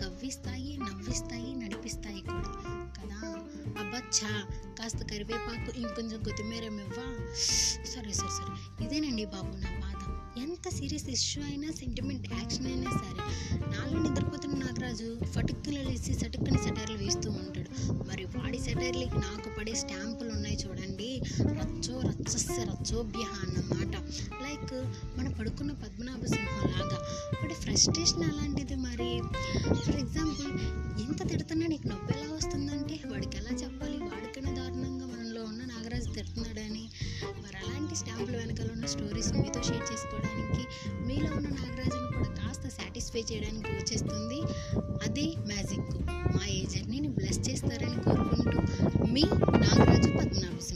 కవ్విస్తాయి నవ్విస్తాయి నడిపిస్తాయి కూడా. కదా? అబ్బచ్చా కాస్త కరివేపాకు ఇంకొంచెం కొత్తిమీర ఇవ్వా సరే సరే సరే. ఇదేనండి బాబు నా బాధ. ఎంత సీరియస్ ఇష్యూ అయినా సెంటిమెంట్ యాక్షన్ అయినా సరే నాలో నిద్రపోతున్న నాగరాజు ఫటుక్కులు వేసి సటుక్కుని సెటైర్లు వేస్తూ ఉంటాడు. మరి వాడి సెటైర్లకి నాకు పడే స్టాంపులు ఉన్నాయి చూడండి. రచ్చో రచ్చస్య రచ్చోభ్య అన్నమాట. లైక్ మన పడుకున్న పద్మనాభ సింహం లాగా వాడి ఫ్రస్ట్రేషన్ అలాంటిది మరి? ఫర్ ఎగ్జాంపుల్ ఎంత తిడుతున్నా నీకు నొప్పి ఎలా వస్తుందంటే వాడికి ఎలా చెప్పాలి? వాడికన్నా దారుణంగా మనలో ఉన్న నాగరాజు తిడుతున్నాడని. మరి అలాంటి స్టాంపుల వెనకాల ఉన్న స్టోరీస్ మీతో షేర్ చేసుకోవడానికి మీలో ఉన్న నాగరాజుని కూడా కాస్త సాటిస్ఫై చేయడానికి వచ్చేస్తుంది అదే మ్యాజిక్. మా ఏ జర్నీని బ్లెస్ చేస్తారని కోరుకుంటూ మీ నాగరాజు పద్మనాభ సింహం.